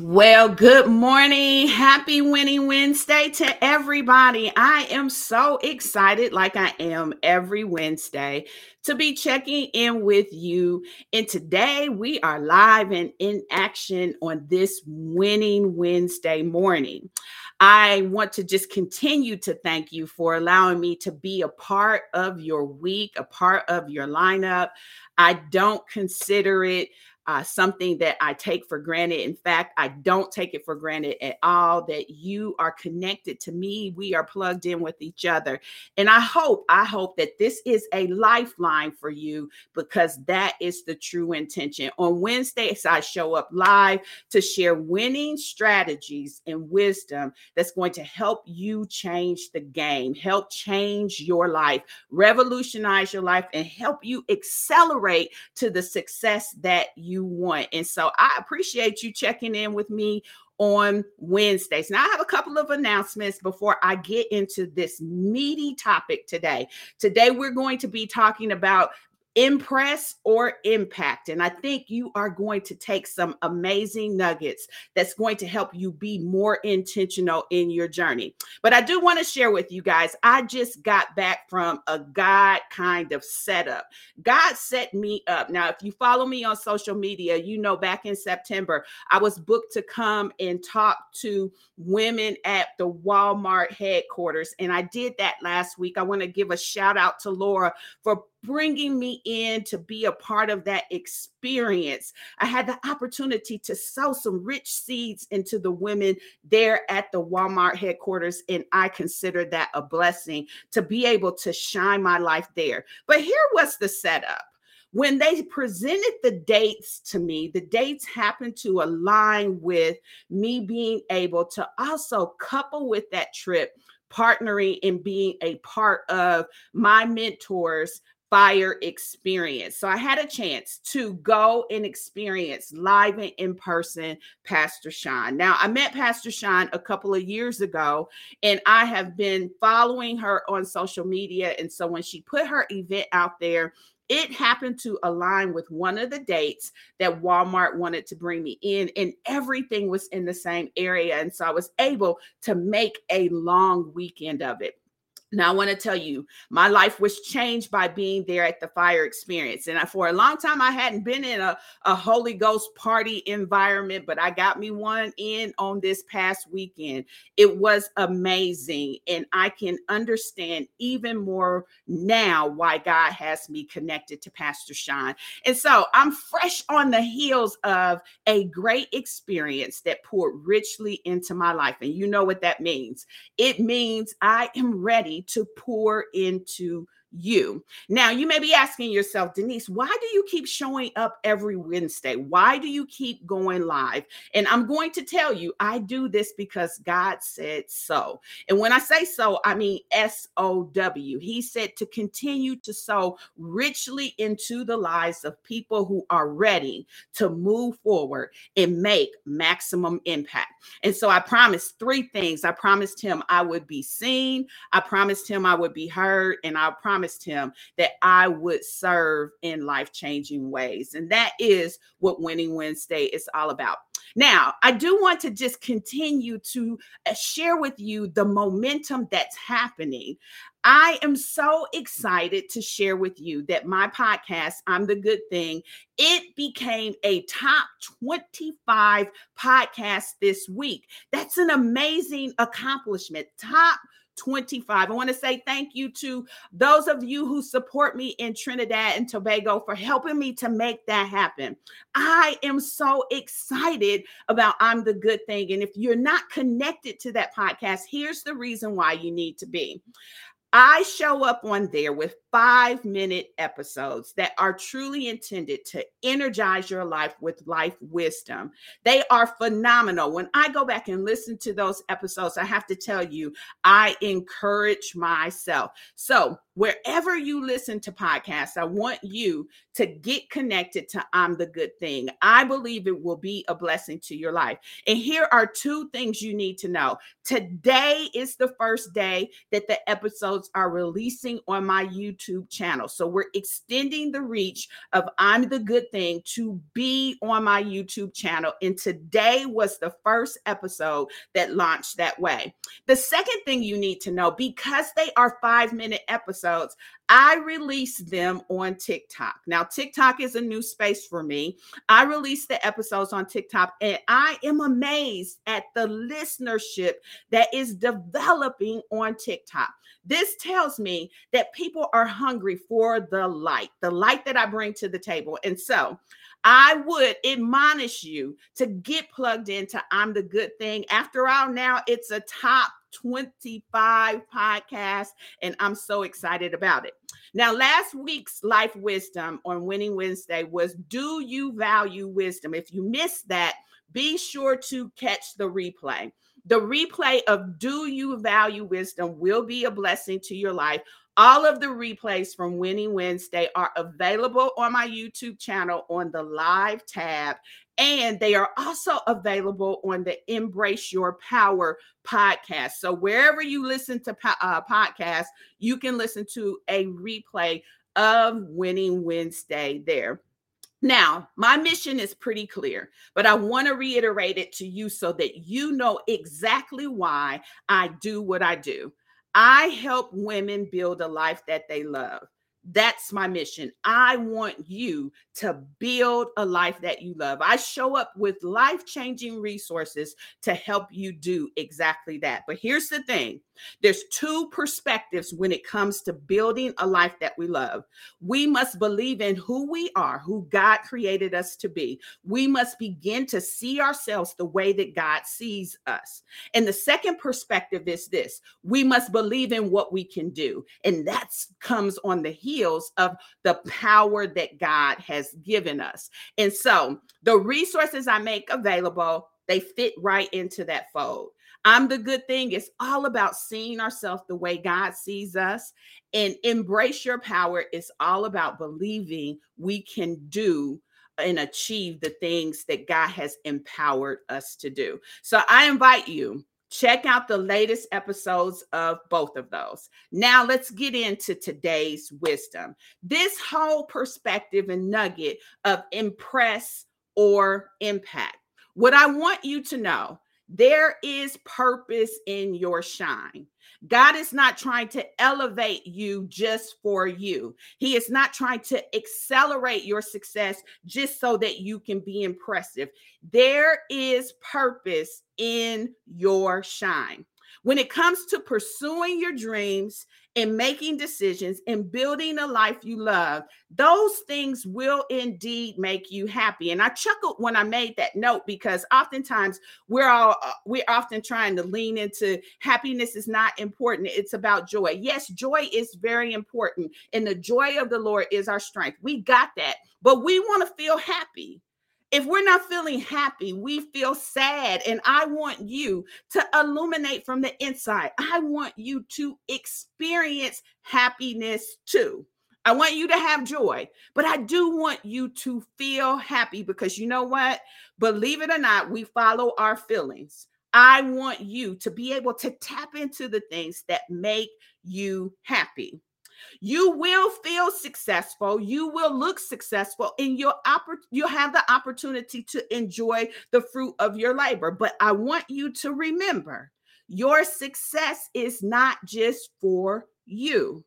Well, good morning. Happy Winning Wednesday to everybody. I am so excited, like I am every Wednesday, to be checking in with you. And today we are live and in action on this Winning Wednesday morning. I want to just continue to thank you for allowing me to be a part of your week, a part of your lineup. I don't consider it uh, something that I take for granted. In fact, I don't take it for granted at all that you are connected to me. We are plugged in with each other. And I hope, I hope that this is a lifeline for you because that is the true intention. On Wednesdays, I show up live to share winning strategies and wisdom that's going to help you change the game, help change your life, revolutionize your life, and help you accelerate to the success that you you want. And so I appreciate you checking in with me on Wednesdays. Now, I have a couple of announcements before I get into this meaty topic today. Today, we're going to be talking about impress or impact. And I think you are going to take some amazing nuggets that's going to help you be more intentional in your journey. But I do want to share with you guys, I just got back from a God kind of setup. God set me up. Now, if you follow me on social media, you know back in September, I was booked to come and talk to women at the Walmart headquarters. And I did that last week. I want to give a shout out to Laura for bringing me in to be a part of that experience. I had the opportunity to sow some rich seeds into the women there at the Walmart headquarters, and I consider that a blessing to be able to shine my life there. But here was the setup when they presented the dates to me, the dates happened to align with me being able to also couple with that trip, partnering and being a part of my mentors fire experience. So I had a chance to go and experience live and in person Pastor Sean. Now, I met Pastor Sean a couple of years ago, and I have been following her on social media. And so when she put her event out there, it happened to align with one of the dates that Walmart wanted to bring me in, and everything was in the same area. And so I was able to make a long weekend of it. Now, I want to tell you, my life was changed by being there at the fire experience. And I, for a long time, I hadn't been in a, a Holy Ghost party environment, but I got me one in on this past weekend. It was amazing. And I can understand even more now why God has me connected to Pastor Sean. And so I'm fresh on the heels of a great experience that poured richly into my life. And you know what that means it means I am ready to pour into you. Now, you may be asking yourself, Denise, why do you keep showing up every Wednesday? Why do you keep going live? And I'm going to tell you, I do this because God said so. And when I say so, I mean S O W. He said to continue to sow richly into the lives of people who are ready to move forward and make maximum impact. And so I promised three things. I promised him I would be seen, I promised him I would be heard, and I promised him that I would serve in life changing ways. And that is what Winning Wednesday is all about. Now, I do want to just continue to uh, share with you the momentum that's happening. I am so excited to share with you that my podcast, I'm the Good Thing, it became a top 25 podcast this week. That's an amazing accomplishment. Top 25. I want to say thank you to those of you who support me in Trinidad and Tobago for helping me to make that happen. I am so excited about I'm the Good Thing. And if you're not connected to that podcast, here's the reason why you need to be. I show up on there with five minute episodes that are truly intended to energize your life with life wisdom. They are phenomenal. When I go back and listen to those episodes, I have to tell you, I encourage myself. So, wherever you listen to podcasts, I want you to get connected to I'm the Good Thing. I believe it will be a blessing to your life. And here are two things you need to know. Today is the first day that the episodes are releasing on my YouTube channel. So we're extending the reach of I'm the Good Thing to be on my YouTube channel. And today was the first episode that launched that way. The second thing you need to know because they are five minute episodes, I release them on TikTok. Now, TikTok is a new space for me. I release the episodes on TikTok, and I am amazed at the listenership that is developing on TikTok. This tells me that people are hungry for the light, the light that I bring to the table. And so, I would admonish you to get plugged into I'm the Good Thing. After all, now it's a top 25 podcasts, and I'm so excited about it. Now, last week's life wisdom on Winning Wednesday was Do you value wisdom? If you missed that, be sure to catch the replay. The replay of Do You Value Wisdom will be a blessing to your life. All of the replays from Winning Wednesday are available on my YouTube channel on the live tab. And they are also available on the Embrace Your Power podcast. So wherever you listen to uh, podcasts, you can listen to a replay of Winning Wednesday there. Now, my mission is pretty clear, but I want to reiterate it to you so that you know exactly why I do what I do. I help women build a life that they love. That's my mission. I want you to build a life that you love. I show up with life changing resources to help you do exactly that. But here's the thing there's two perspectives when it comes to building a life that we love. We must believe in who we are, who God created us to be. We must begin to see ourselves the way that God sees us. And the second perspective is this we must believe in what we can do. And that comes on the heels of the power that God has given us. And so the resources I make available, they fit right into that fold. I'm the good thing. It's all about seeing ourselves the way God sees us. And embrace your power It's all about believing we can do and achieve the things that God has empowered us to do. So I invite you check out the latest episodes of both of those. Now let's get into today's wisdom. This whole perspective and nugget of impress or impact. What I want you to know there is purpose in your shine. God is not trying to elevate you just for you. He is not trying to accelerate your success just so that you can be impressive. There is purpose in your shine. When it comes to pursuing your dreams and making decisions and building a life you love, those things will indeed make you happy. And I chuckled when I made that note because oftentimes we're all uh, we're often trying to lean into happiness is not important. It's about joy. Yes, joy is very important, and the joy of the Lord is our strength. We got that, but we want to feel happy if we're not feeling happy, we feel sad. And I want you to illuminate from the inside. I want you to experience happiness too. I want you to have joy, but I do want you to feel happy because you know what? Believe it or not, we follow our feelings. I want you to be able to tap into the things that make you happy. You will feel successful. You will look successful, and you'll, oppor- you'll have the opportunity to enjoy the fruit of your labor. But I want you to remember your success is not just for you.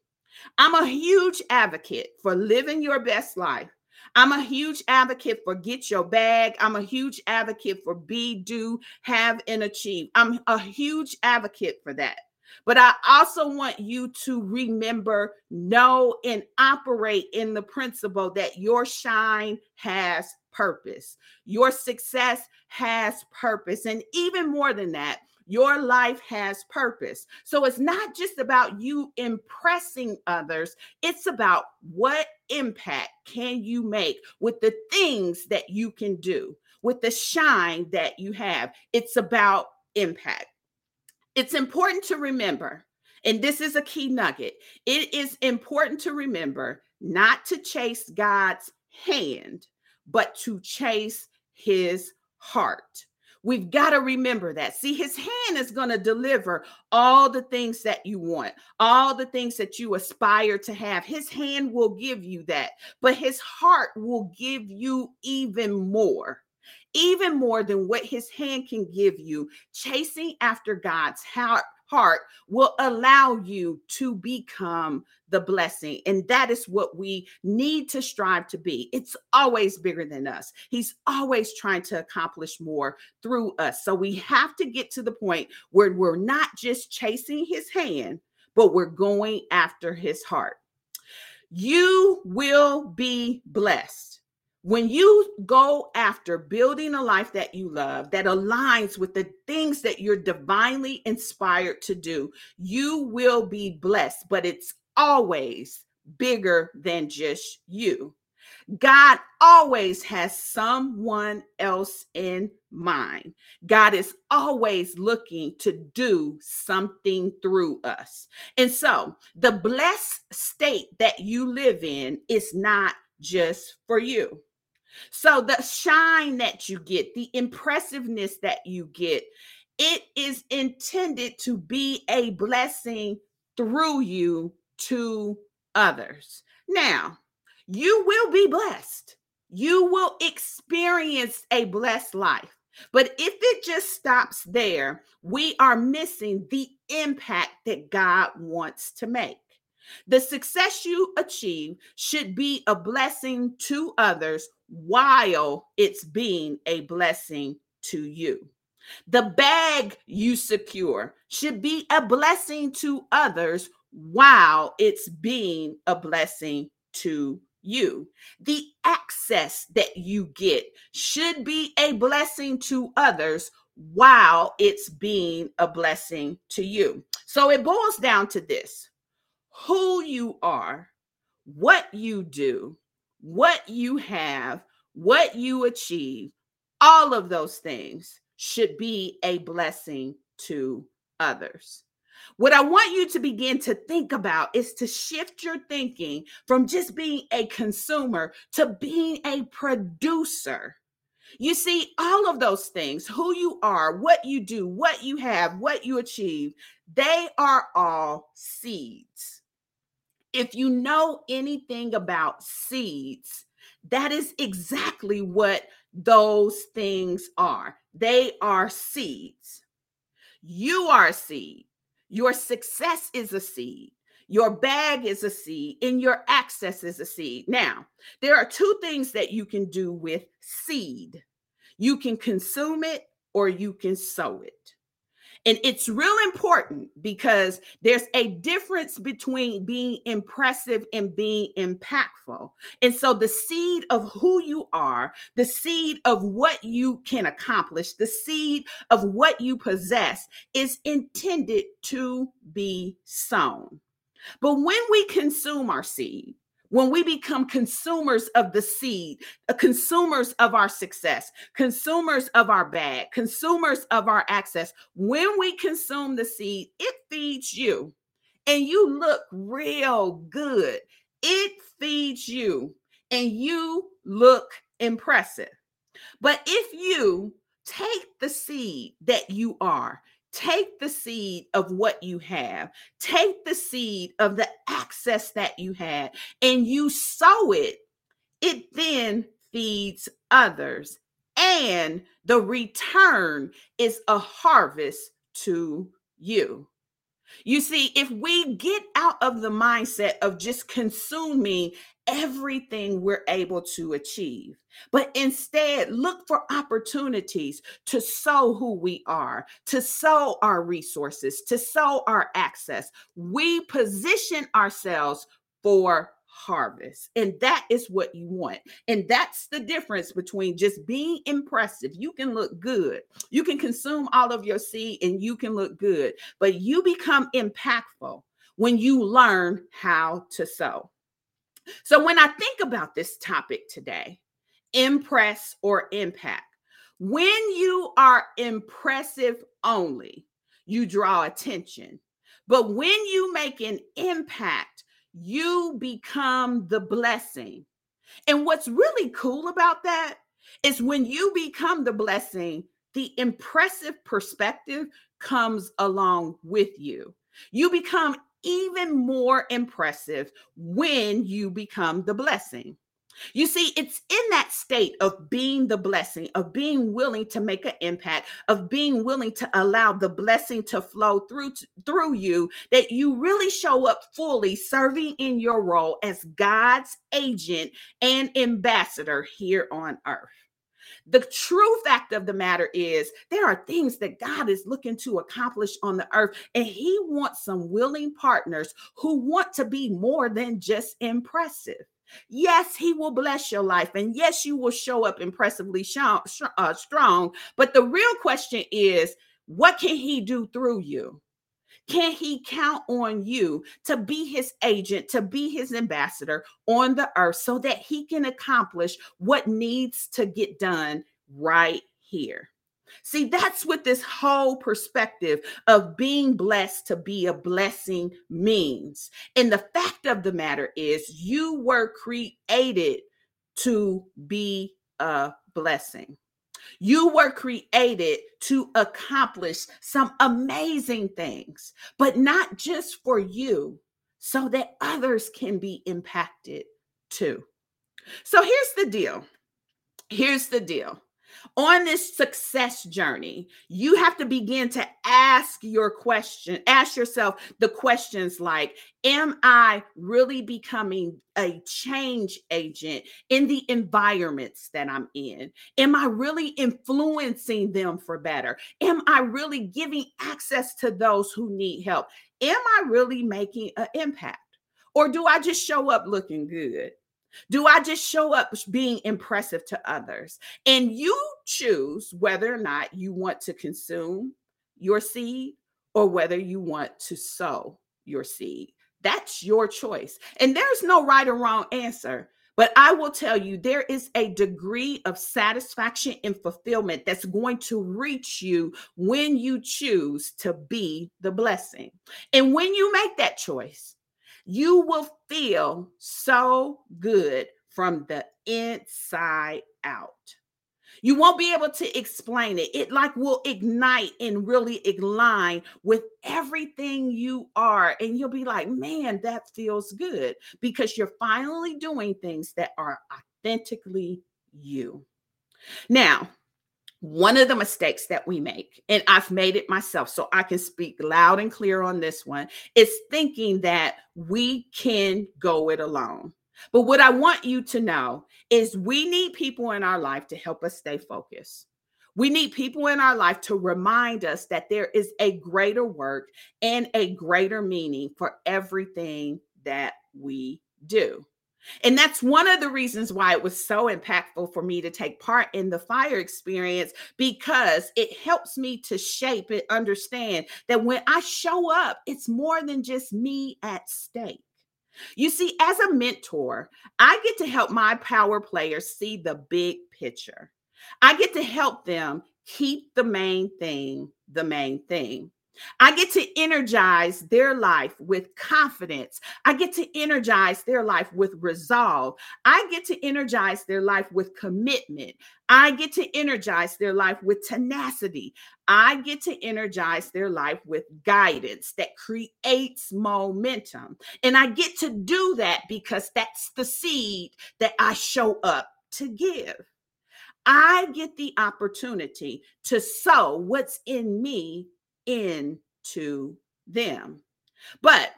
I'm a huge advocate for living your best life. I'm a huge advocate for get your bag. I'm a huge advocate for be, do, have, and achieve. I'm a huge advocate for that. But I also want you to remember, know, and operate in the principle that your shine has purpose. Your success has purpose. And even more than that, your life has purpose. So it's not just about you impressing others, it's about what impact can you make with the things that you can do, with the shine that you have. It's about impact. It's important to remember And this is a key nugget. It is important to remember not to chase God's hand, but to chase his heart. We've got to remember that. See, his hand is going to deliver all the things that you want, all the things that you aspire to have. His hand will give you that, but his heart will give you even more even more than what his hand can give you. Chasing after God's heart will allow you to become the blessing. And that is what we need to strive to be. It's always bigger than us. He's always trying to accomplish more through us. So we have to get to the point where we're not just chasing his hand, but we're going after his heart. You will be blessed when you go after building a life that you love, that aligns with the things that you're divinely inspired to do, you will be blessed, but it's always bigger than just you. God always has someone else in mind. God is always looking to do something through us. And so, the blessed state that you live in is not just for you. So the shine that you get, the impressiveness that you get, it is intended to be a blessing through you to others. Now, you will be blessed. You will experience a blessed life. But if it just stops there, we are missing the impact that God wants to make. The success you achieve should be a blessing to others while it's being a blessing to you. The bag you secure should be a blessing to others while it's being a blessing to you. The access that you get should be a blessing to others while it's being a blessing to you. So it boils down to this who you are, what you do, what you have, what you achieve, all of those things should be a blessing to others. What I want you to begin to think about is to shift your thinking from just being a consumer to being a producer. You see, all of those things, who you are, what you do, what you have, what you achieve, they are all seeds if you know anything about seeds, that is exactly what those things are. They are seeds. You are a seed. Your success is a seed. Your bag is a seed, and your access is a seed. Now, there are two things that you can do with seed you can consume it or you can sow it. And it's real important because there's a difference between being impressive and being impactful. And so the seed of who you are, the seed of what you can accomplish, the seed of what you possess is intended to be sown. But when we consume our seed, when we become consumers of the seed, uh, consumers of our success, consumers of our bag, consumers of our access, when we consume the seed, it feeds you and you look real good. It feeds you and you look impressive. But if you take the seed that you are Take the seed of what you have, take the seed of the access that you had, and you sow it. It then feeds others, and the return is a harvest to you. You see, if we get out of the mindset of just consuming everything we're able to achieve, but instead look for opportunities to sow who we are, to sow our resources, to sow our access, we position ourselves for harvest. And that is what you want. And that's the difference between just being impressive. You can look good, you can consume all of your seed and you can look good, but you become impactful when you learn how to sow. So, when I think about this topic today, impress or impact, when you are impressive only, you draw attention. But when you make an impact, you become the blessing. And what's really cool about that is when you become the blessing, the impressive perspective comes along with you. You become even more impressive when you become the blessing. You see, it's in that state of being the blessing, of being willing to make an impact, of being willing to allow the blessing to flow through through you that you really show up fully serving in your role as God's agent and ambassador here on earth. The true fact of the matter is, there are things that God is looking to accomplish on the earth, and He wants some willing partners who want to be more than just impressive. Yes, he will bless your life. And yes, you will show up impressively uh, strong. But the real question is what can he do through you? Can he count on you to be his agent, to be his ambassador on the earth so that he can accomplish what needs to get done right here? See, that's what this whole perspective of being blessed to be a blessing means. And the fact of the matter is, you were created to be a blessing. You were created to accomplish some amazing things, but not just for you, so that others can be impacted too. So here's the deal. Here's the deal on this success journey, you have to begin to ask your question, ask yourself the questions like Am I really becoming a change agent in the environments that I'm in? Am I really influencing them for better? Am I really giving access to those who need help? Am I really making an impact? Or do I just show up looking good? Do I just show up being impressive to others? And you choose whether or not you want to consume your seed or whether you want to sow your seed. That's your choice. And there's no right or wrong answer. But I will tell you, there is a degree of satisfaction and fulfillment that's going to reach you when you choose to be the blessing. And when you make that choice, you will feel so good from the inside out. You won't be able to explain it. It like will ignite and really align with everything you are. And you'll be like, man, that feels good because you're finally doing things that are authentically you. Now, one of the mistakes that we make, and I've made it myself, so I can speak loud and clear on this one, is thinking that we can go it alone. But what I want you to know is we need people in our life to help us stay focused. We need people in our life to remind us that there is a greater work and a greater meaning for everything that we do. And that's one of the reasons why it was so impactful for me to take part in the fire experience because it helps me to shape and understand that when I show up, it's more than just me at stake. You see, as a mentor, I get to help my power players see the big picture. I get to help them keep the main thing the main thing. I get to energize their life with confidence. I get to energize their life with resolve. I get to energize their life with commitment. I get to energize their life with tenacity. I get to energize their life with guidance that creates momentum. And I get to do that because that's the seed that I show up to give. I get the opportunity to sow what's in me into them. But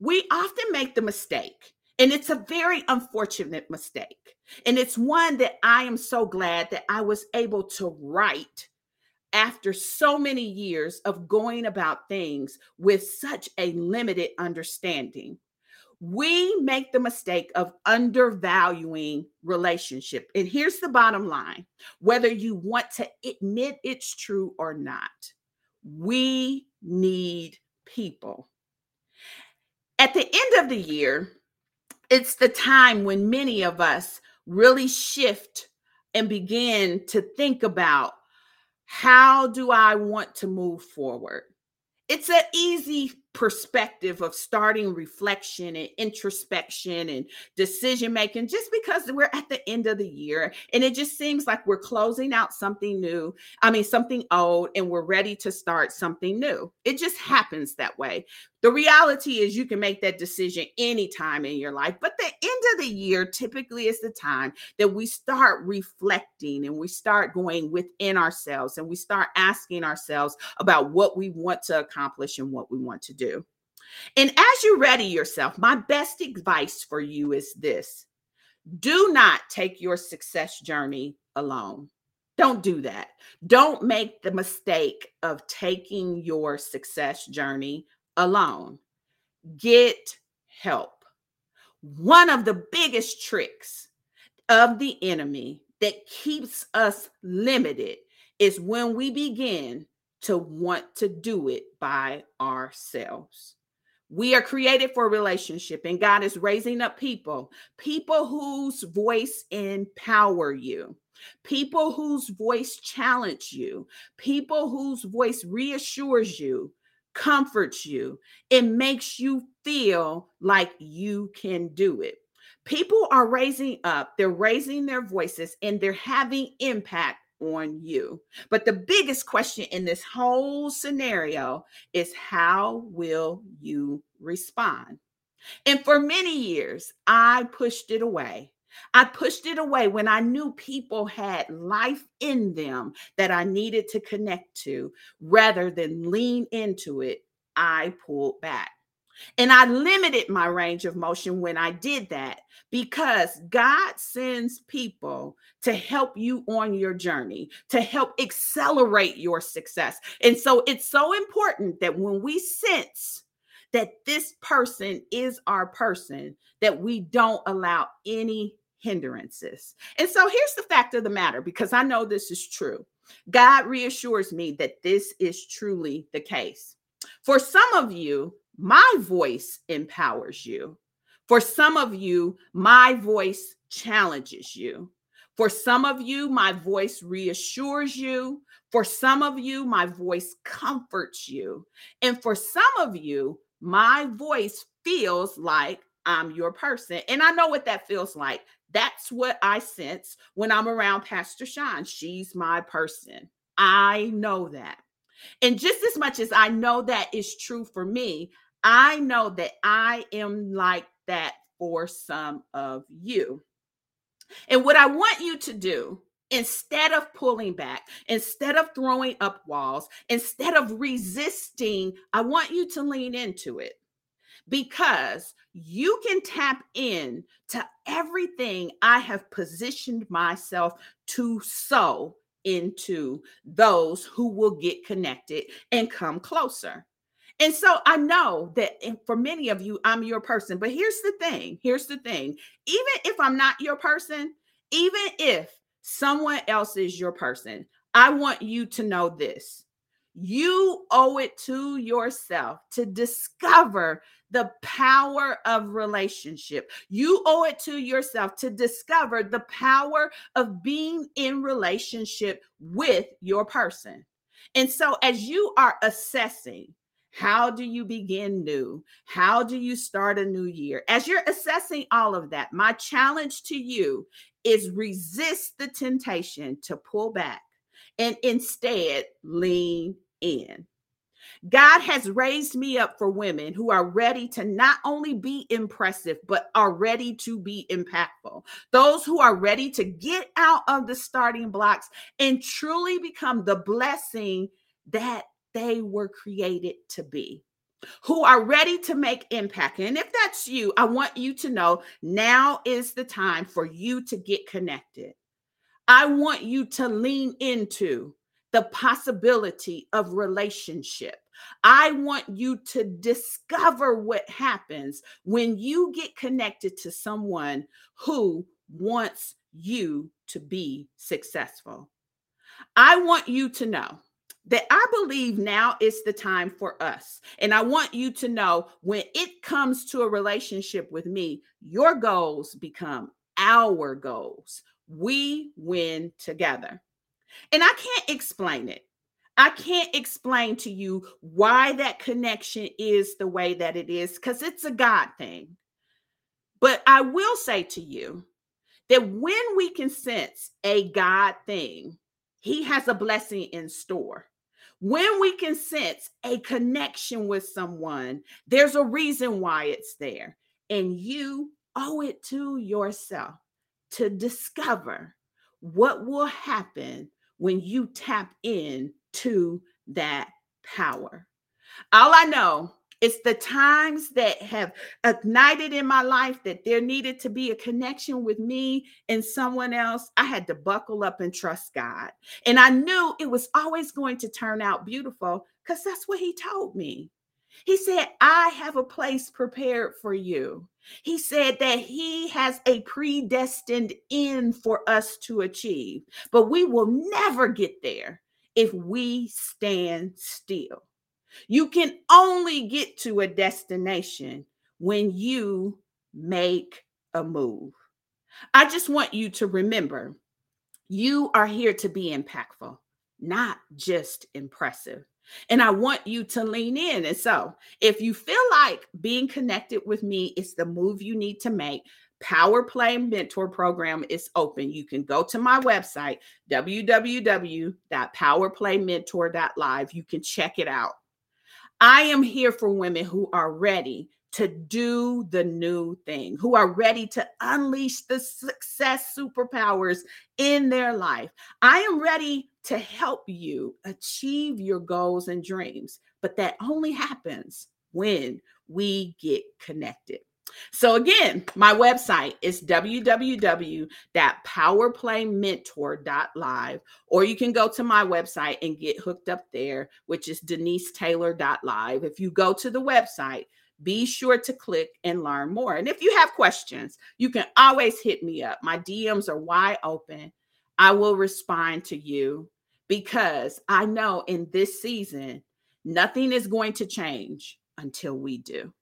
we often make the mistake, and it's a very unfortunate mistake. And it's one that I am so glad that I was able to right after so many years of going about things with such a limited understanding we make the mistake of undervaluing relationship and here's the bottom line whether you want to admit it's true or not we need people. At the end of the year, it's the time when many of us really shift and begin to think about how do I want to move forward? It's an easy perspective of starting reflection and introspection and decision making just because we're at the end of the year and it just seems like we're closing out something new. I mean, something old, and we're ready to start something new. It just happens that way. The reality is, you can make that decision anytime in your life, but the end of the year typically is the time that we start reflecting and we start going within ourselves and we start asking ourselves about what we want to accomplish and what we want to do. And as you ready yourself, my best advice for you is this do not take your success journey alone. Don't do that. Don't make the mistake of taking your success journey alone. Get help. One of the biggest tricks of the enemy that keeps us limited is when we begin to want to do it by ourselves. We are created for relationship, and God is raising up people, people whose voice empower you, people whose voice challenge you, people whose voice reassures you, comforts you, it makes you feel like you can do it. People are raising up, they're raising their voices, and they're having impact on you. But the biggest question in this whole scenario is how will you respond? And for many years, I pushed it away. I pushed it away when I knew people had life in them that I needed to connect to rather than lean into it. I pulled back. And I limited my range of motion when I did that because God sends people to help you on your journey, to help accelerate your success. And so it's so important that when we sense that this person is our person, that we don't allow any hindrances. And so here's the fact of the matter because I know this is true. God reassures me that this is truly the case. For some of you, my voice empowers you. For some of you, my voice challenges you. For some of you, my voice reassures you. For some of you, my voice comforts you. And for some of you, my voice feels like I'm your person. And I know what that feels like. That's what I sense when I'm around Pastor Sean. She's my person. I know that. And just as much as I know that is true for me, I know that I am like that for some of you. And what I want you to do instead of pulling back, instead of throwing up walls, instead of resisting, I want you to lean into it because you can tap in to everything I have positioned myself to sow into those who will get connected and come closer. And so I know that for many of you, I'm your person. But here's the thing here's the thing. Even if I'm not your person, even if someone else is your person, I want you to know this. You owe it to yourself to discover the power of relationship. You owe it to yourself to discover the power of being in relationship with your person. And so, as you are assessing how do you begin new? How do you start a new year? As you're assessing all of that, my challenge to you is resist the temptation to pull back and instead lean in. God has raised me up for women who are ready to not only be impressive, but are ready to be impactful. Those who are ready to get out of the starting blocks and truly become the blessing that they were created to be who are ready to make impact. And if that's you, I want you to know now is the time for you to get connected. I want you to lean into the possibility of relationship. I want you to discover what happens when you get connected to someone who wants you to be successful. I want you to know that I believe now is the time for us. And I want you to know when it comes to a relationship with me, your goals become our goals. We win together. And I can't explain it. I can't explain to you why that connection is the way that it is because it's a God thing. But I will say to you that when we can sense a God thing, He has a blessing in store. When we can sense a connection with someone, there's a reason why it's there. And you owe it to yourself to discover what will happen when you tap in to that power. All I know it's the times that have ignited in my life that there needed to be a connection with me and someone else. I had to buckle up and trust God. And I knew it was always going to turn out beautiful because that's what He told me. He said, I have a place prepared for you. He said that He has a predestined end for us to achieve, but we will never get there if we stand still. You can only get to a destination when you make a move. I just want you to remember you are here to be impactful, not just impressive. And I want you to lean in. And so, if you feel like being connected with me is the move you need to make, Power Play Mentor Program is open. You can go to my website, www.powerplaymentor.live. You can check it out. I am here for women who are ready to do the new thing, who are ready to unleash the success superpowers in their life. I am ready to help you achieve your goals and dreams, but that only happens when we get connected. So, again, my website is www.powerplaymentor.live, or you can go to my website and get hooked up there, which is denisetaylor.live. If you go to the website, be sure to click and learn more. And if you have questions, you can always hit me up. My DMs are wide open. I will respond to you because I know in this season, nothing is going to change until we do.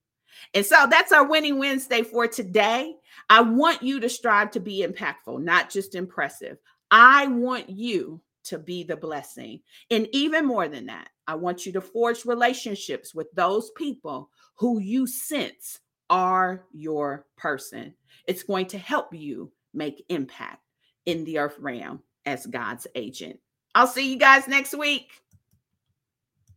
And so that's our winning Wednesday for today. I want you to strive to be impactful, not just impressive. I want you to be the blessing. And even more than that, I want you to forge relationships with those people who you sense are your person. It's going to help you make impact in the earth realm as God's agent. I'll see you guys next week.